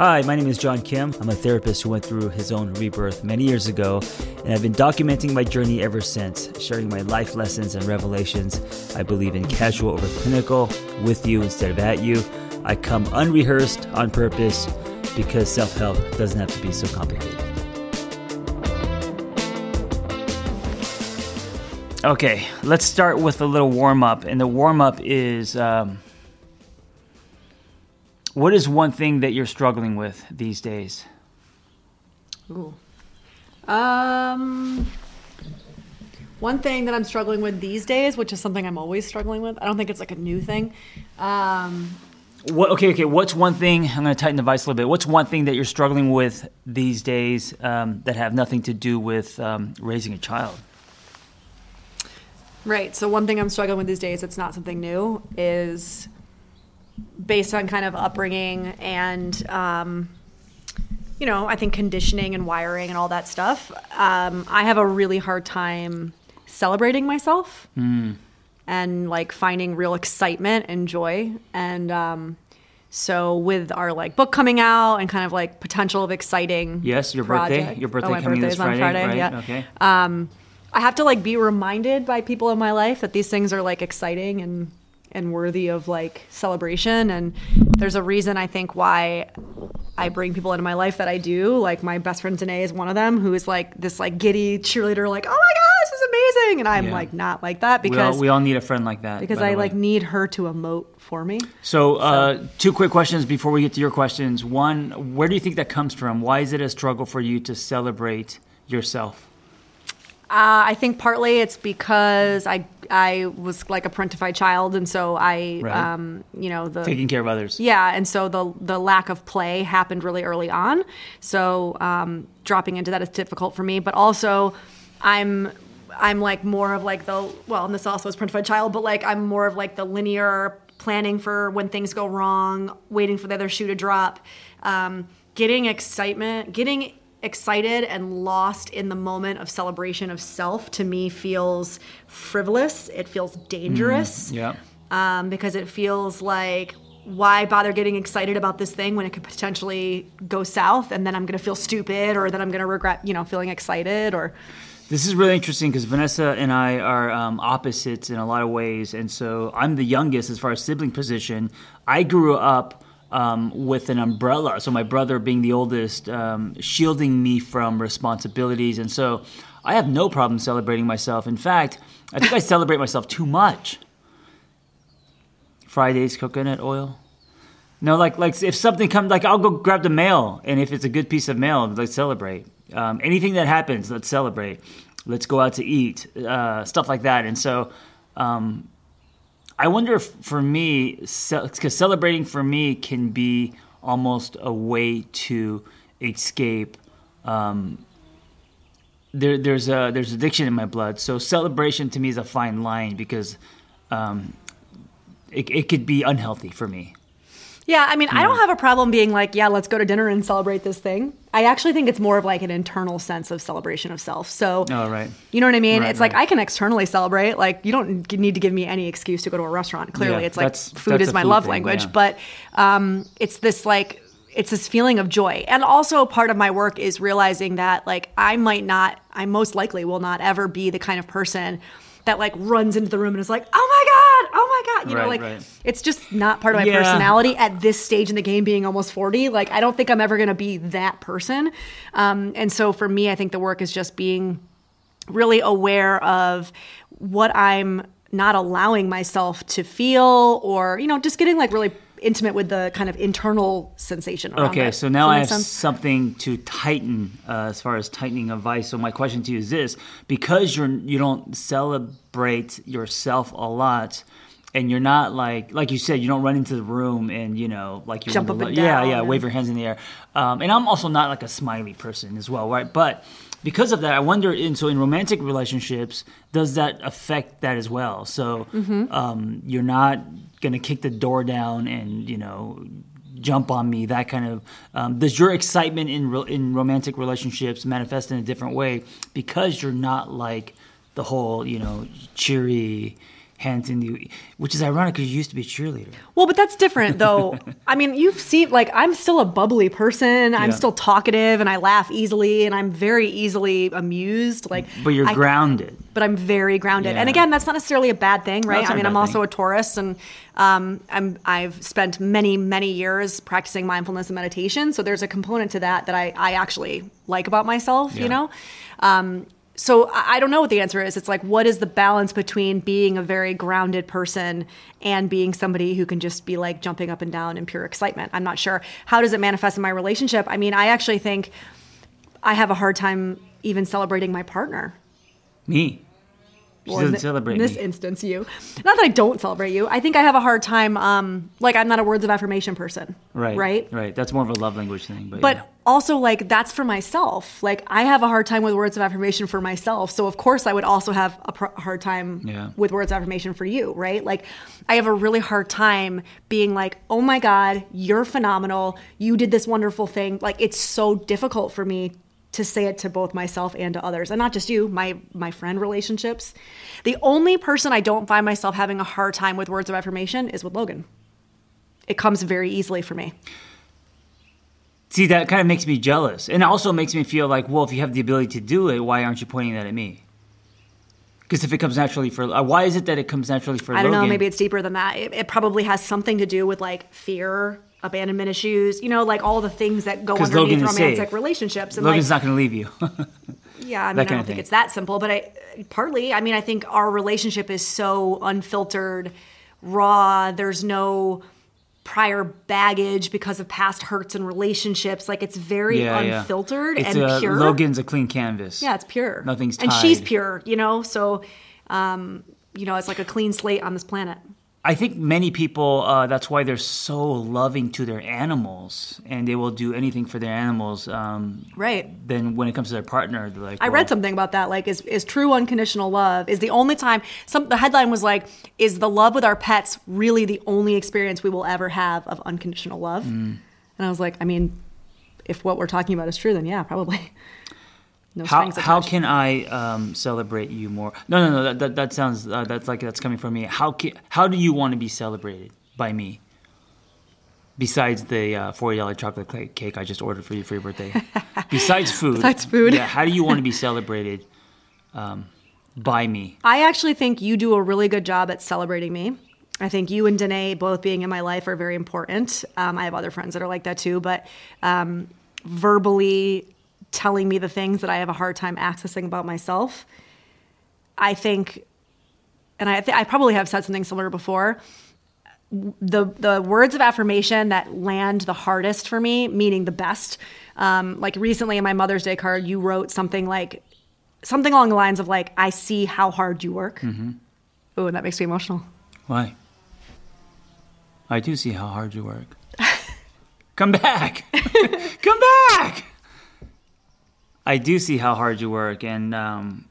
Hi, my name is John Kim. I'm a therapist who went through his own rebirth many years ago, and I've been documenting my journey ever since, sharing my life lessons and revelations. I believe in casual over clinical, with you instead of at you. I come unrehearsed on purpose because self help doesn't have to be so complicated. Okay, let's start with a little warm up. And the warm up is um, what is one thing that you're struggling with these days? Ooh. Um, one thing that I'm struggling with these days, which is something I'm always struggling with. I don't think it's like a new thing. Um, What? Okay, okay. What's one thing? I'm going to tighten the vice a little bit. What's one thing that you're struggling with these days um, that have nothing to do with um, raising a child? right. So one thing I'm struggling with these days, it's not something new, is based on kind of upbringing and um, you know i think conditioning and wiring and all that stuff um, i have a really hard time celebrating myself and like finding real excitement and joy and um, so with our like book coming out and kind of like potential of exciting Yes, your birthday. Your birthday oh, my coming birthday's this on Friday, Friday, right? yeah. Okay. Um, I have to like be reminded by people in my life that these things are like exciting and and worthy of like celebration. And there's a reason I think why I bring people into my life that I do. Like my best friend Danae is one of them, who is like this like giddy cheerleader, like oh my god, this is amazing, and I'm Yeah. like not like that We all, because we all need a friend like that. because I like need her to emote for me. So, uh, two quick questions before we get to your questions. One, where do you think that comes from? Why is it a struggle for you to celebrate yourself? Uh, I think partly it's because I I was like a parentified child, and so I, Right. um, you know, the Taking care of others. yeah, and so the the lack of play happened really early on. So um, dropping into that is difficult for me. But also, I'm I'm like more of like the well, and this also is parentified child, but like I'm more of like the linear planning for when things go wrong, waiting for the other shoe to drop, um, getting excitement, getting excited and lost in the moment of celebration of self to me feels frivolous it feels dangerous Yeah. um, because it feels like why bother getting excited about this thing when it could potentially go south and then I'm going to feel stupid or then I'm going to regret, you know, feeling excited or This is really interesting because Vanessa and I are um, opposites in a lot of ways, and so I'm the youngest as far as sibling position. I grew up um, with an umbrella, so my brother being the oldest, um, shielding me from responsibilities, and so I have no problem celebrating myself. In fact, I think I celebrate myself too much. Fridays coconut oil. No, like like if something comes, like I'll go grab the mail, and if it's a good piece of mail, let's celebrate. Um, anything that happens, let's celebrate. Let's go out to eat, uh, stuff like that. And so, um, I wonder if for me, because celebrating for me can be almost a way to escape. Um, there, there's a there's addiction in my blood, so celebration to me is a fine line because um, it, it could be unhealthy for me. Yeah, I mean, I don't have a problem being like, yeah, let's go to dinner and celebrate this thing. I actually think it's more of like an internal sense of celebration of self. So, Oh, right. you know what I mean? Right, it's like. I can externally celebrate. Like, you don't need to give me any excuse to go to a restaurant. Clearly, Yeah, it's like food that's is my food love thing, language. yeah. But um, it's this like, it's this feeling of joy. And also, part of my work is realizing that like I might not, I most likely will not ever be the kind of person that like runs into the room and is like, oh my God, oh my God. You know, like right. it's just not part of my Yeah. personality at this stage in the game being almost 40 like i don't think i'm ever going to be that person um, and so for me i think the work is just being really aware of what i'm not allowing myself to feel or you know just getting like really intimate with the kind of internal sensation Okay, so now I have sense? something to tighten uh, as far as tightening a vice. So my question to you is this: because you're you don't celebrate yourself a lot, and you're not like like you said, you don't run into the room and you know like you Jump up and lo- yeah down yeah and- wave your hands in the air. Um, and I'm also not like a smiley person as well, right? But because of that, I wonder. In so in romantic relationships, does that affect that as well? So Mm-hmm. um, you're not going to kick the door down and you know jump on me that kind of um, does your excitement in ro- in romantic relationships manifest in a different way? Because you're not like the whole you know cheery hands in the, which is ironic because you used to be a cheerleader. Well, but that's different though. I mean, you've seen like I'm still a bubbly person. I'm Yeah. still talkative and I laugh easily and I'm very easily amused. Like But you're I- grounded. but I'm very grounded. And again, that's not necessarily a bad thing, right? not I mean, I'm also thing. a Taurus, and um, I'm I've spent many many years practicing mindfulness and meditation. So there's a component to that that I I actually like about myself. Yeah. You know. Um, so I don't know what the answer is. It's like, what is the balance between being a very grounded person and being somebody who can just be like jumping up and down in pure excitement? I'm not sure. How does it manifest in my relationship? I mean, I actually think I have a hard time even celebrating my partner. Me. She Well, doesn't celebrate in this me. instance you not that i don't celebrate you i think i have a hard time um like i'm not a words of affirmation person right. right Right. That's more of a love language thing. But, but yeah. also like that's for myself like i have a hard time with words of affirmation for myself so of course i would also have a pr- hard time Yeah. with words of affirmation for you right like i have a really hard time being like oh my god you're phenomenal you did this wonderful thing like it's so difficult for me to say it to both myself and to others and not just you my my friend relationships the only person i don't find myself having a hard time with words of affirmation is with logan it comes very easily for me See, that kind of makes me jealous. And it also makes me feel like, well, if you have the ability to do it, why aren't you pointing that at me? Because if it comes naturally for, uh, why is it that it comes naturally for I don't know. Maybe it's deeper than that. It, it probably has something to do with like fear, abandonment issues. You know, like all the things that go underneath romantic safe. relationships. And Logan's like, not going to leave you. yeah, I mean, I don't think it's that simple, but I partly. I mean, I think our relationship is so unfiltered, raw. There's no prior baggage because of past hurts and relationships. Like it's very yeah, yeah. unfiltered It's and a- pure. Logan's a clean canvas. Yeah, it's pure. Nothing's and she's pure. You know, so um, you know, it's like a clean slate on this planet. I think many people, uh, that's why they're so loving to their animals and they will do anything for their animals. Um, Right. then when it comes to their partner, they're like, I well, read something about that. Like, is is true unconditional love is the only time. Some the headline was like, is the love with our pets really the only experience we will ever have of unconditional love? Mm. And I was like, I mean, if what we're talking about is true, then yeah, probably. No How, how can I um, celebrate you more? No, no, no. That, that, that sounds uh, that's like that's coming from me. How can, how do you want to be celebrated by me? Besides the uh, forty dollar chocolate cake I just ordered for you for your birthday. Besides food. Besides food. Yeah. How do you want to be celebrated um, by me? I actually think you do a really good job at celebrating me. I think you and Danae both being in my life are very important. Um, I have other friends that are like that too, but um, verbally telling me the things that I have a hard time accessing about myself, I think, and I, th- I probably have said something similar before. The the words of affirmation that land the hardest for me, meaning the best. Um, like recently in my Mother's Day card, you wrote something like something along the lines of like, "I see how hard you work." Mm-hmm. Ooh, and that makes me emotional. Why? I do see how hard you work. Come back. Come back. I do see how hard you work, and um,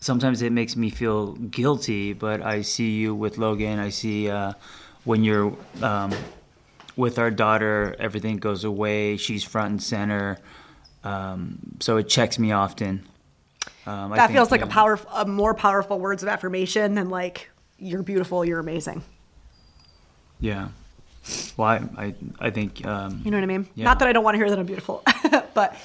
sometimes it makes me feel guilty. But I see you with Logan. I see uh, when you're um, with our daughter, everything goes away. She's front and center. Um, so it checks me often. Um, I That think, feels like a uh, power, a more powerful words of affirmation than like, "You're beautiful, you're amazing." Yeah. Well, I, I, I think. Um, You know what I mean? Yeah. Not that I don't want to hear that I'm beautiful, but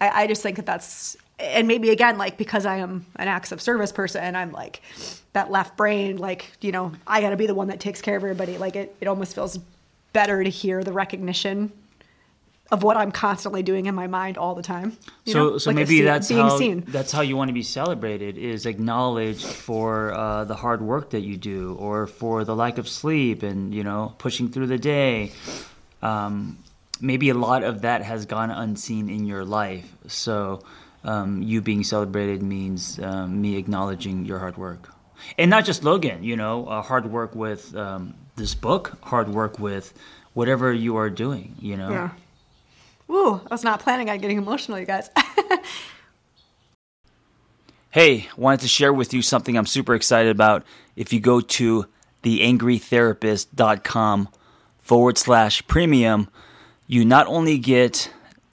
I, I just think that that's, and maybe again, like because I am an acts of service person, I'm like that left brain, like, you know, I got to be the one that takes care of everybody. Like it, it almost feels better to hear the recognition of what I'm constantly doing in my mind all the time. you so, know? so Like maybe that's being how seen. that's how you want to be celebrated is acknowledged for uh, the hard work that you do, or for the lack of sleep, and you know pushing through the day. Um, maybe a lot of that has gone unseen in your life. So, um, you being celebrated means um, me acknowledging your hard work, and not just Logan. You know, uh, hard work with um, this book, hard work with whatever you are doing. You know. Yeah. Ooh, I was not planning on getting emotional, you guys. Hey, wanted to share with you something I'm super excited about. If you go to theangrytherapist.com forward slash premium, you not only get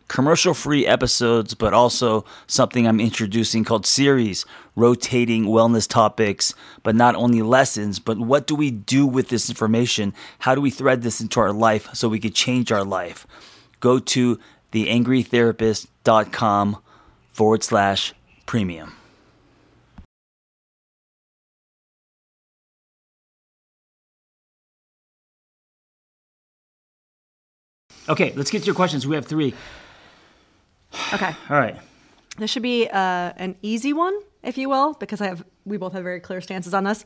commercial free episodes, but also something I'm introducing called series, rotating wellness topics, but not only lessons, but what do we do with this information? How do we thread this into our life so we could change our life? Go to theangrytherapist.com forward slash premium. Okay, let's get to your questions. We have three. Okay. All right. This should be uh, an easy one, if you will, because I have we both have very clear stances on this.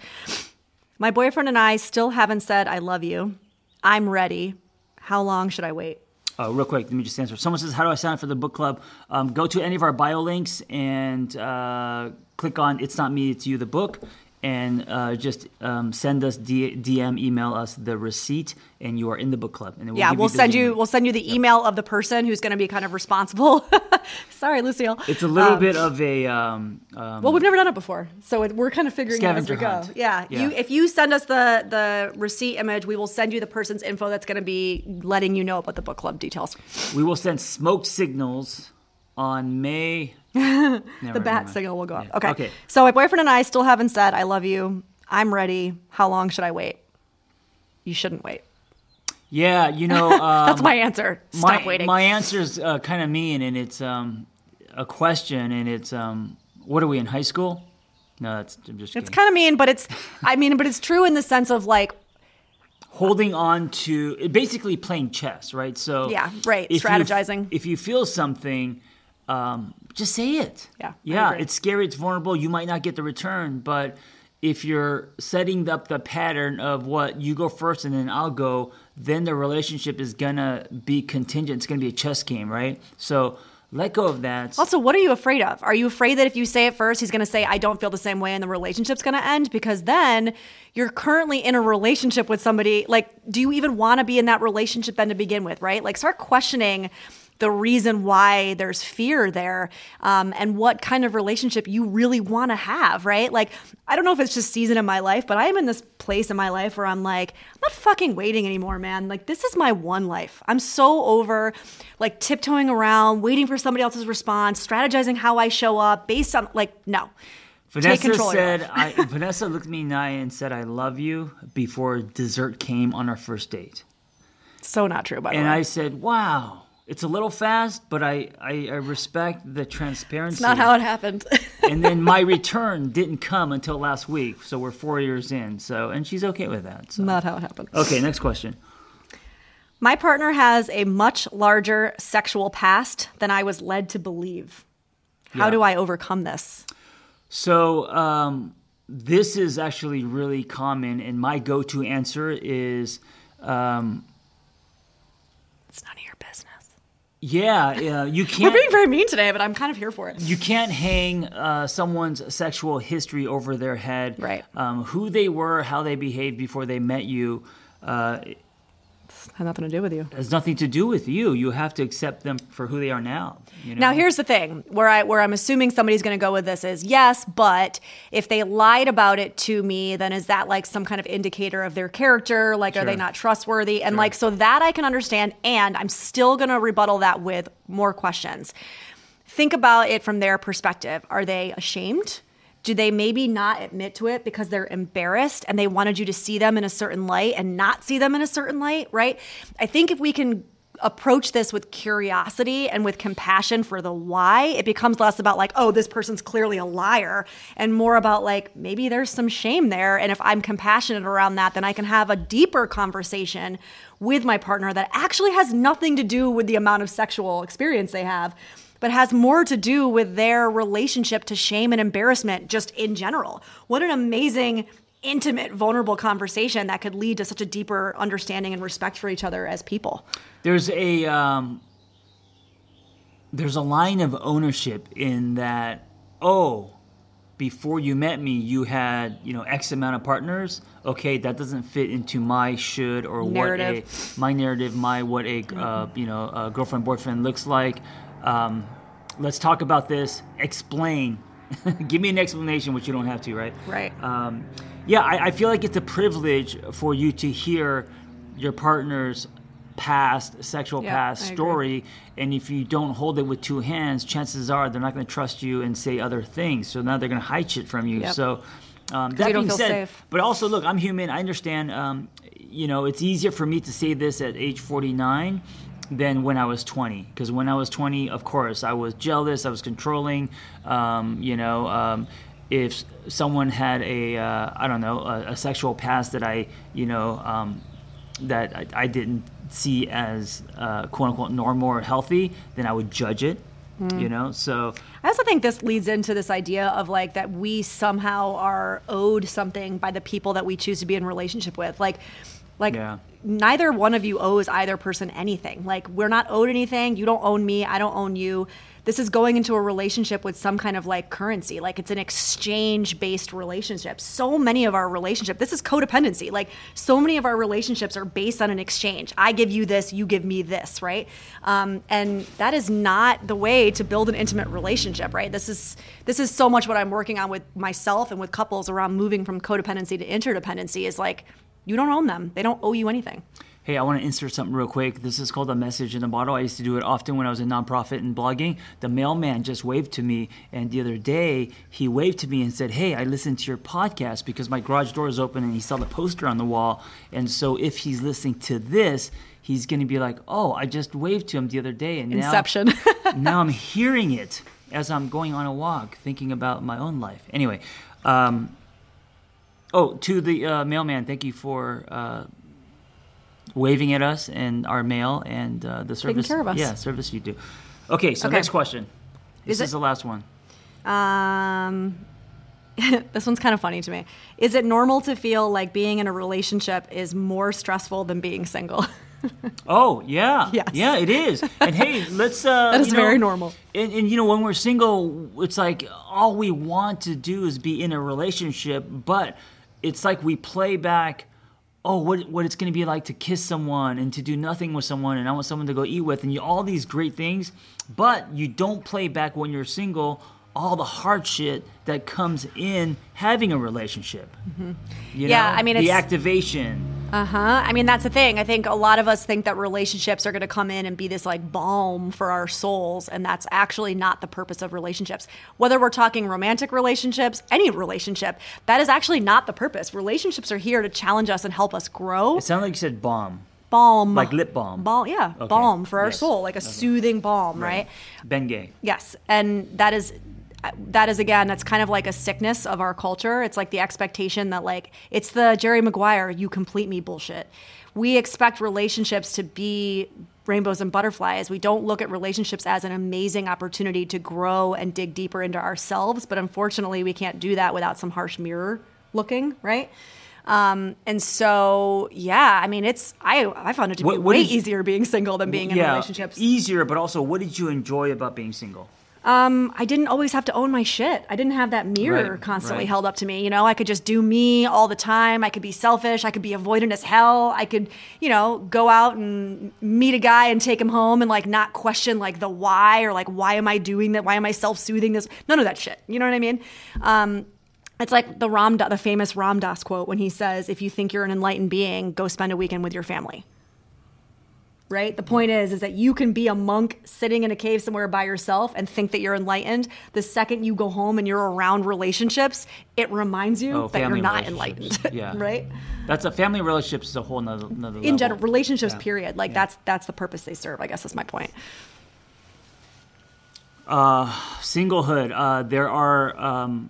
My boyfriend and I still haven't said I love you. I'm ready. How long should I wait? Uh, real quick, let me just answer. Someone says, "How do I sign up for the book club?" Um, go to any of our bio links and uh, click on "It's Not Me, It's You," the book, and uh, just um, send us D- DM, email us the receipt, and you are in the book club. And then yeah, we'll the send you we'll send you the email of the person who's going to be kind of responsible. Sorry, Lucille. It's a little Um, bit of a um, um, Well, we've never done it before, so it, we're kind of figuring out as we go. Yeah, Yeah. you if you send us the the receipt image, we will send you the person's info that's going to be letting you know about the book club details. we will send smoke signals on May. Never The bat signal will go up. Yeah. Okay. Okay. So my boyfriend and I still haven't said I love you. I'm ready. How long should I wait? You shouldn't wait. Yeah, you know. Um, That's my answer. Stop my, waiting. My answer is uh, kind of mean, and it's um, a question, and it's um, what are we in high school? No, that's I'm just it's kind of mean, but it's I mean, but it's true in the sense of like holding on to basically playing chess, right? So Yeah, right, if you- strategizing. if you feel something, um, just say it. Yeah, yeah, it's scary, it's vulnerable. You might not get the return, but if you're setting up the pattern of what you go first and then I'll go, then the relationship is gonna be contingent. It's gonna be a chess game, right? So let go of that. Also, what are you afraid of? Are you afraid that if you say it first, he's going to say, I don't feel the same way and the relationship's going to end? Because then you're currently in a relationship with somebody. Like, do you even want to be in that relationship then to begin with, right? Like, start questioning the reason why there's fear there um, and what kind of relationship you really want to have, right? Like, I don't know if it's just season in my life, but I am in this place in my life where I'm like, I'm not fucking waiting anymore, man. Like, this is my one life. I'm so over like tiptoeing around, waiting for somebody else's response, strategizing how I show up based on like, no. Vanessa control of your said. I, Vanessa looked me in the eye and said, I love you before dessert came on our first date. So not true, by the And way. I said, wow, it's a little fast, but I, I, I respect the transparency. it's not how it happened. and then my return didn't come until last week. So we're four years in. So, and she's okay with that. So. not how it happened. Okay, next question. My partner has a much larger sexual past than I was led to believe. How Yeah. do I overcome this? So um, this is actually really common, and my go-to answer is, um, It's none of your business. Yeah, yeah, you can't. We're being very mean today, but I'm kind of here for it. you can't hang uh, someone's sexual history over their head. Right. Um, who they were, how they behaved before they met you, uh, Had nothing to do with you. has nothing to do with you. You have to accept them for who they are now. You know? Now here's the thing where I where I'm assuming somebody's going to go with this is yes, but if they lied about it to me, then is that like some kind of indicator of their character? Like are they not trustworthy? And Sure. like so that I can understand and I'm still going to rebuttal that with more questions. Think about it from their perspective. Are they ashamed? Do they maybe not admit to it because they're embarrassed and they wanted you to see them in a certain light and not see them in a certain light, right? I think if we can approach this with curiosity and with compassion for the why, it becomes less about like, oh, this person's clearly a liar, and more about like, maybe there's some shame there. And if I'm compassionate around that, then I can have a deeper conversation with my partner that actually has nothing to do with the amount of sexual experience they have, but has more to do with their relationship to shame and embarrassment just in general. What an amazing intimate vulnerable conversation that could lead to such a deeper understanding and respect for each other as people there's a um, there's a line of ownership in that oh before you met me you had you know x amount of partners okay that doesn't fit into my should or Narrative. what a my narrative my what a uh, you know a girlfriend boyfriend looks like um, let's talk about this explain give me an explanation which you don't have to right Right. um, yeah I, I feel like it's a privilege for you to hear your partner's past, sexual Yeah, past story, and if you don't hold it with two hands, chances are they're not going to trust you and say other things. So now they're going to hide shit from you. Yep. So. Um, that being said, safe. but also look, I'm human. I understand. Um, you know, it's easier for me to say this at age 49 than when I was 20. Because when I was 20, of course, I was jealous. I was controlling. Um, you know, um, if someone had a, uh, I don't know, a, a sexual past that I, you know, um, that I, I didn't see as uh, quote unquote normal or healthy, then I would judge it. Mm. You know, so I also think this leads into this idea of like that we somehow are owed something by the people that we choose to be in relationship with. Like, like Yeah. Neither one of you owes either person anything. Like we're not owed anything. You don't own me. I don't own you. This is going into a relationship with some kind of like currency. Like it's an exchange based relationship. So many of our relationship, this is codependency. Like so many of our relationships are based on an exchange. I give you this, you give me this, right? Um, and that is not the way to build an intimate relationship, right? This is this is so much what I'm working on with myself and with couples around moving from codependency to interdependency. Is like you don't own them; they don't owe you anything. Hey, I want to insert something real quick. This is called a message in a bottle. I used to do it often when I was a nonprofit and blogging. The mailman just waved to me, and the other day he waved to me and said, "Hey, I listened to your podcast because my garage door is open and he saw the poster on the wall. And so if he's listening to this, he's going to be like, "Oh, I just waved to him the other day, and now now I'm hearing it as I'm going on a walk, thinking about my own life. Anyway, um, oh, to the uh, mailman, thank you for uh, waving at us and our mail and uh, the service. care of us. Yeah, service you do. Okay, so Okay. next question. This Is is, it- the last one. Um, this one's kind of funny to me. Is it normal to feel like being in a relationship is more stressful than being single? Oh yeah, Yes. yeah, it is. And hey, let's. Uh, That is you know, very normal. And, and you know, when we're single, it's like all we want to do is be in a relationship, but it's like we play back. Oh, what what it's going to be like to kiss someone and to do nothing with someone, and I want someone to go eat with, and you all these great things, but you don't play back when you're single all the hard shit that comes in having a relationship. Mm-hmm. Yeah, know? I mean, the activation. Uh huh. I mean, that's the thing. I think a lot of us think that relationships are going to come in and be this like balm for our souls, and that's actually not the purpose of relationships. Whether we're talking romantic relationships, any relationship, that is actually not the purpose. Relationships are here to challenge us and help us grow. It sounded like you said balm balm, Like lip balm. balm, yeah, Okay. balm for our Yes. soul, like a soothing balm, right? Ben Gay. Yes, and that is that is again that's kind of like a sickness of our culture. It's like the expectation that like it's the Jerry Maguire you complete me bullshit. We expect relationships to be rainbows and butterflies. We don't look at relationships as an amazing opportunity to grow and dig deeper into ourselves, but unfortunately we can't do that without some harsh mirror looking, right? Um, and so, yeah, I mean, it's I I found it to be What- what way is- easier being single than being in relationships. easier, but also, what did you enjoy about being single? Um, I didn't always have to own my shit. I didn't have that mirror Right, constantly right. held up to me. You know, I could just do me all the time. I could be selfish. I could be avoidant as hell. I could, you know, go out and meet a guy and take him home and like not question like the why or like why am I doing that? Why am I self-soothing this? None of that shit. You know what I mean? Um, it's like the Ram, the famous Ram Dass quote when he says, "If you think you're an enlightened being, go spend a weekend with your family." Right? The point is, is that you can be a monk sitting in a cave somewhere by yourself and think that you're enlightened. The second you go home and you're around relationships, it reminds you Oh, that you're not enlightened, Yeah. right? That's a family relationships is a whole nother, another In general, relationships, Yeah. period. Like that's that's the purpose they serve. I guess is my point. Uh, Singlehood. Uh, there are um,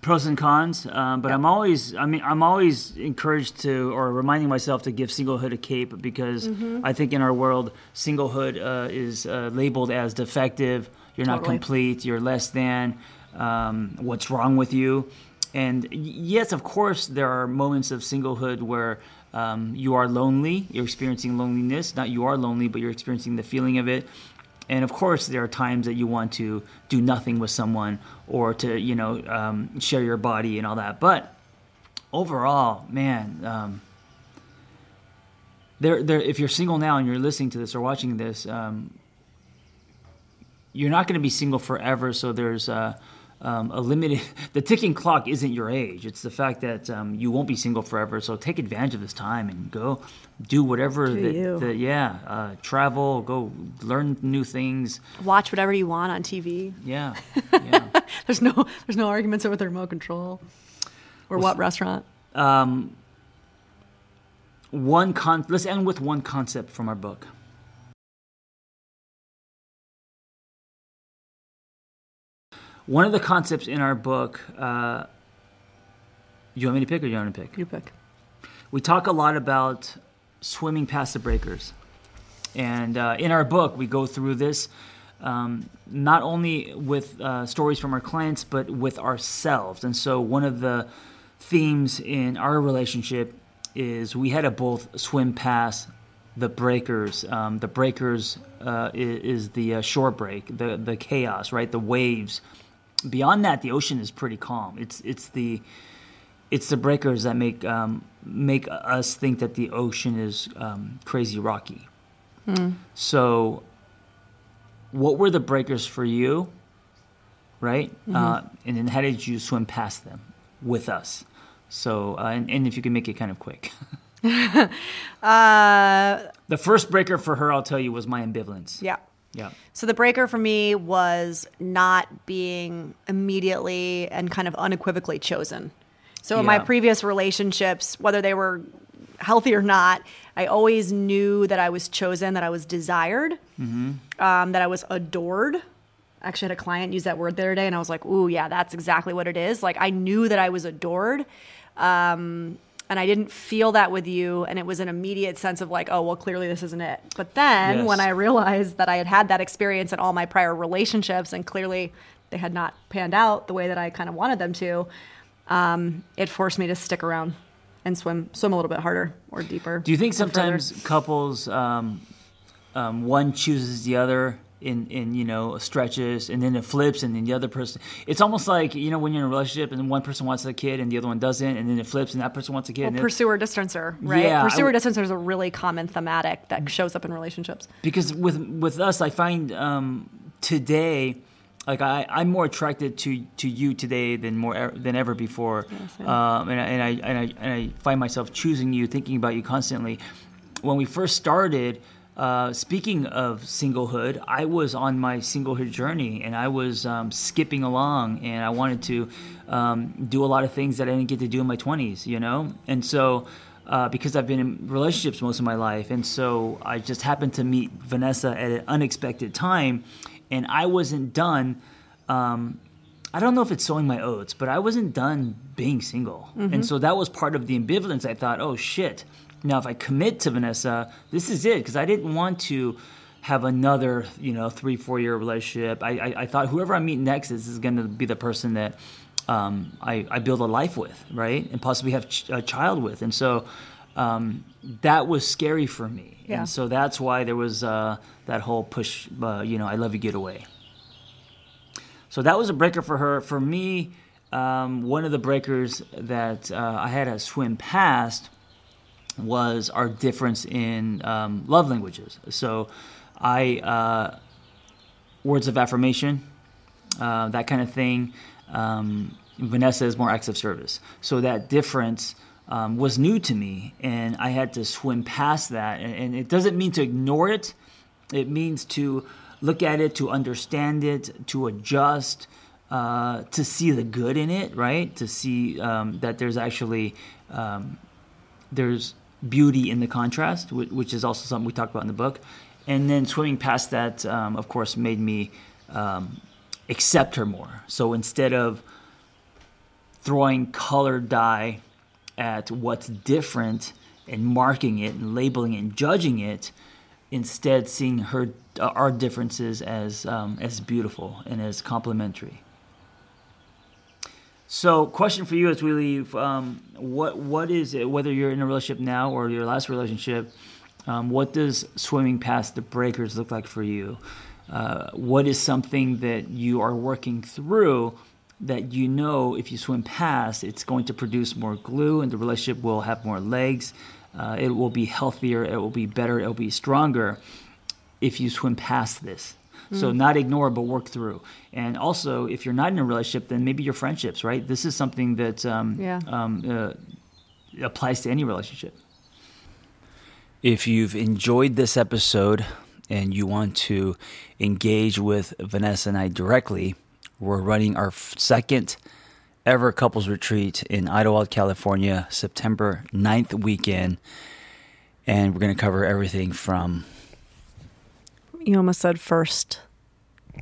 pros and cons, um, but I'm always, I mean, I'm always encouraged to, or reminding myself to give singlehood a cape because Mm-hmm. I think in our world, singlehood uh, is uh, labeled as defective. You're not complete. You're less than. Um, what's wrong with you? And yes, of course, there are moments of singlehood where um, you are lonely. You're experiencing loneliness. Not you are lonely, but you're experiencing the feeling of it. And of course, there are times that you want to do nothing with someone or to, you know, um, share your body and all that. But overall, man, um, there, there. If you're single now and you're listening to this or watching this, um, you're not going to be single forever. So there's uh, um, a limited. The ticking clock isn't your age; it's the fact that um, you won't be single forever. So take advantage of this time and go do whatever. Do that, that- yeah, uh, travel, go learn new things. Watch whatever you want on TV. Yeah, yeah. There's no there's no arguments over the remote control or what restaurant. um, one con. Let's end with one concept from our book. One of the concepts in our book. Uh, you want me to pick, or you want me to pick? You pick. We talk a lot about swimming past the breakers. And uh, in our book, we go through this um, not only with uh, stories from our clients, but with ourselves. And so, one of the themes in our relationship is we had to both swim past the breakers. Um, the breakers uh, is, is the uh, shore break, the, the chaos, right? The waves. Beyond that, the ocean is pretty calm. It's, it's the it's the breakers that make um, make us think that the ocean is um, crazy rocky. So, what were the breakers for you, right? Uh, and then how did you swim past them with us? So, uh, and, and if you can make it kind of quick. Uh, the first breaker for her, I'll tell you, was my ambivalence. yeah. Yeah. So the breaker for me was not being immediately and kind of unequivocally chosen. So in my previous relationships, whether they were healthy or not, I always knew that I was chosen, that I was desired, um, that I was adored. I actually had a client use that word the other day, and I was like, "Ooh, yeah, that's exactly what it is." Like I knew that I was adored, um, and I didn't feel that with you, and it was an immediate sense of like, "Oh, well, clearly this isn't it." But then Yes. when I realized that I had had that experience in all my prior relationships, and clearly they had not panned out the way that I kind of wanted them to, um, it forced me to stick around and swim swim a little bit harder or deeper. Do you think or further. sometimes couples, um, um, one chooses the other in, in you know stretches, and then it flips, and then the other person? It's almost like you know when you're in a relationship, and one person wants a kid, and the other one doesn't, and then it flips, and that person wants a kid. Well, pursuer distancer, right? Yeah, pursuer distancer is a really common thematic that shows up in relationships. because with with us, I find um, today, like I, I'm more attracted to to you today than more than ever before, same. um, and, I, and I and I and I find myself choosing you, thinking about you constantly. When we first started. Uh, speaking of singlehood, I was on my singlehood journey and I was um, skipping along and I wanted to um, do a lot of things that I didn't get to do in my 20s, you know? And so, uh, because I've been in relationships most of my life, and so I just happened to meet Vanessa at an unexpected time, and I wasn't done. Um, I don't know if it's sowing my oats, but I wasn't done being single, and so that was part of the ambivalence. I thought, oh shit, now if I commit to Vanessa, this is it, because I didn't want to have another, you know, three four year relationship. I, I, I thought whoever I meet next is, is going to be the person that um, I, I build a life with, right, and possibly have ch- a child with, and so um, that was scary for me, Yeah. and so that's why there was uh, that whole push, uh, you know, I love you, get away. So that was a breaker for her. For me, um, one of the breakers that uh, I had to swim past was our difference in um, love languages. So I uh, words of affirmation, uh, that kind of thing. Um, Vanessa is more acts of service. So that difference um, was new to me, and I had to swim past that. And, and it doesn't mean to ignore it. It means to look at it, to understand it, to adjust, uh, to see the good in it, right? To see um, that there's actually um, there's beauty in the contrast, which, is also something we talk about in the book. And then swimming past that, um, of course, made me um, accept her more. So instead of throwing colored dye at what's different and marking it and labeling it and judging it, instead seeing her uh, our differences as um, as beautiful and as complementary. So, question for you as we leave: um, what what is it? Whether you're in a relationship now or your last relationship, um, what does swimming past the breakers look like for you? Uh, what is something that you are working through that you know if you swim past, it's going to produce more glue and the relationship will have more legs. Uh, it will be healthier. It will be better. It will be stronger if you swim past this. So not ignore, but work through. And also, if you're not in a relationship, then maybe your friendships, right? This is something that um, Yeah. um, uh, applies to any relationship. If you've enjoyed this episode and you want to engage with Vanessa and I directly, we're running our second ever couples retreat in Idyllwild, California, September 9th weekend. And we're going to cover everything from You almost said first.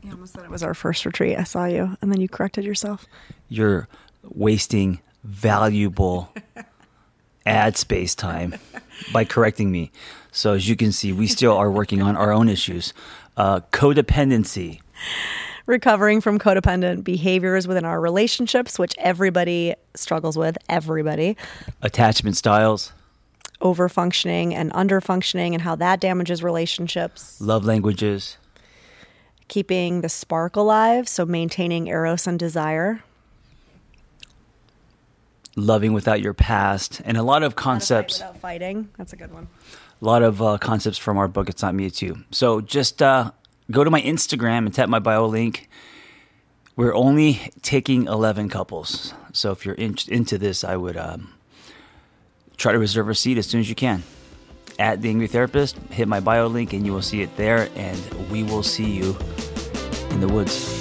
You almost said it was our first retreat. I saw you, and then you corrected yourself. you're wasting valuable ad space time by correcting me. So as you can see, we still are working on our own issues. Uh, codependency, Recovering from codependent behaviors within our relationships, which everybody struggles with, everybody. attachment styles, Over functioning and under functioning, and how that damages relationships. love languages, Keeping the spark alive, so maintaining eros and desire. loving without your past, and a lot of concepts. without fighting. That's a good one. a lot of uh, concepts from our book it's not me it's you so just uh, go to my instagram and tap my bio link we're only taking 11 couples so if you're in- into this i would um, try to reserve a seat as soon as you can. At the angry therapist hit my bio link and you will see it there and we will see you in the woods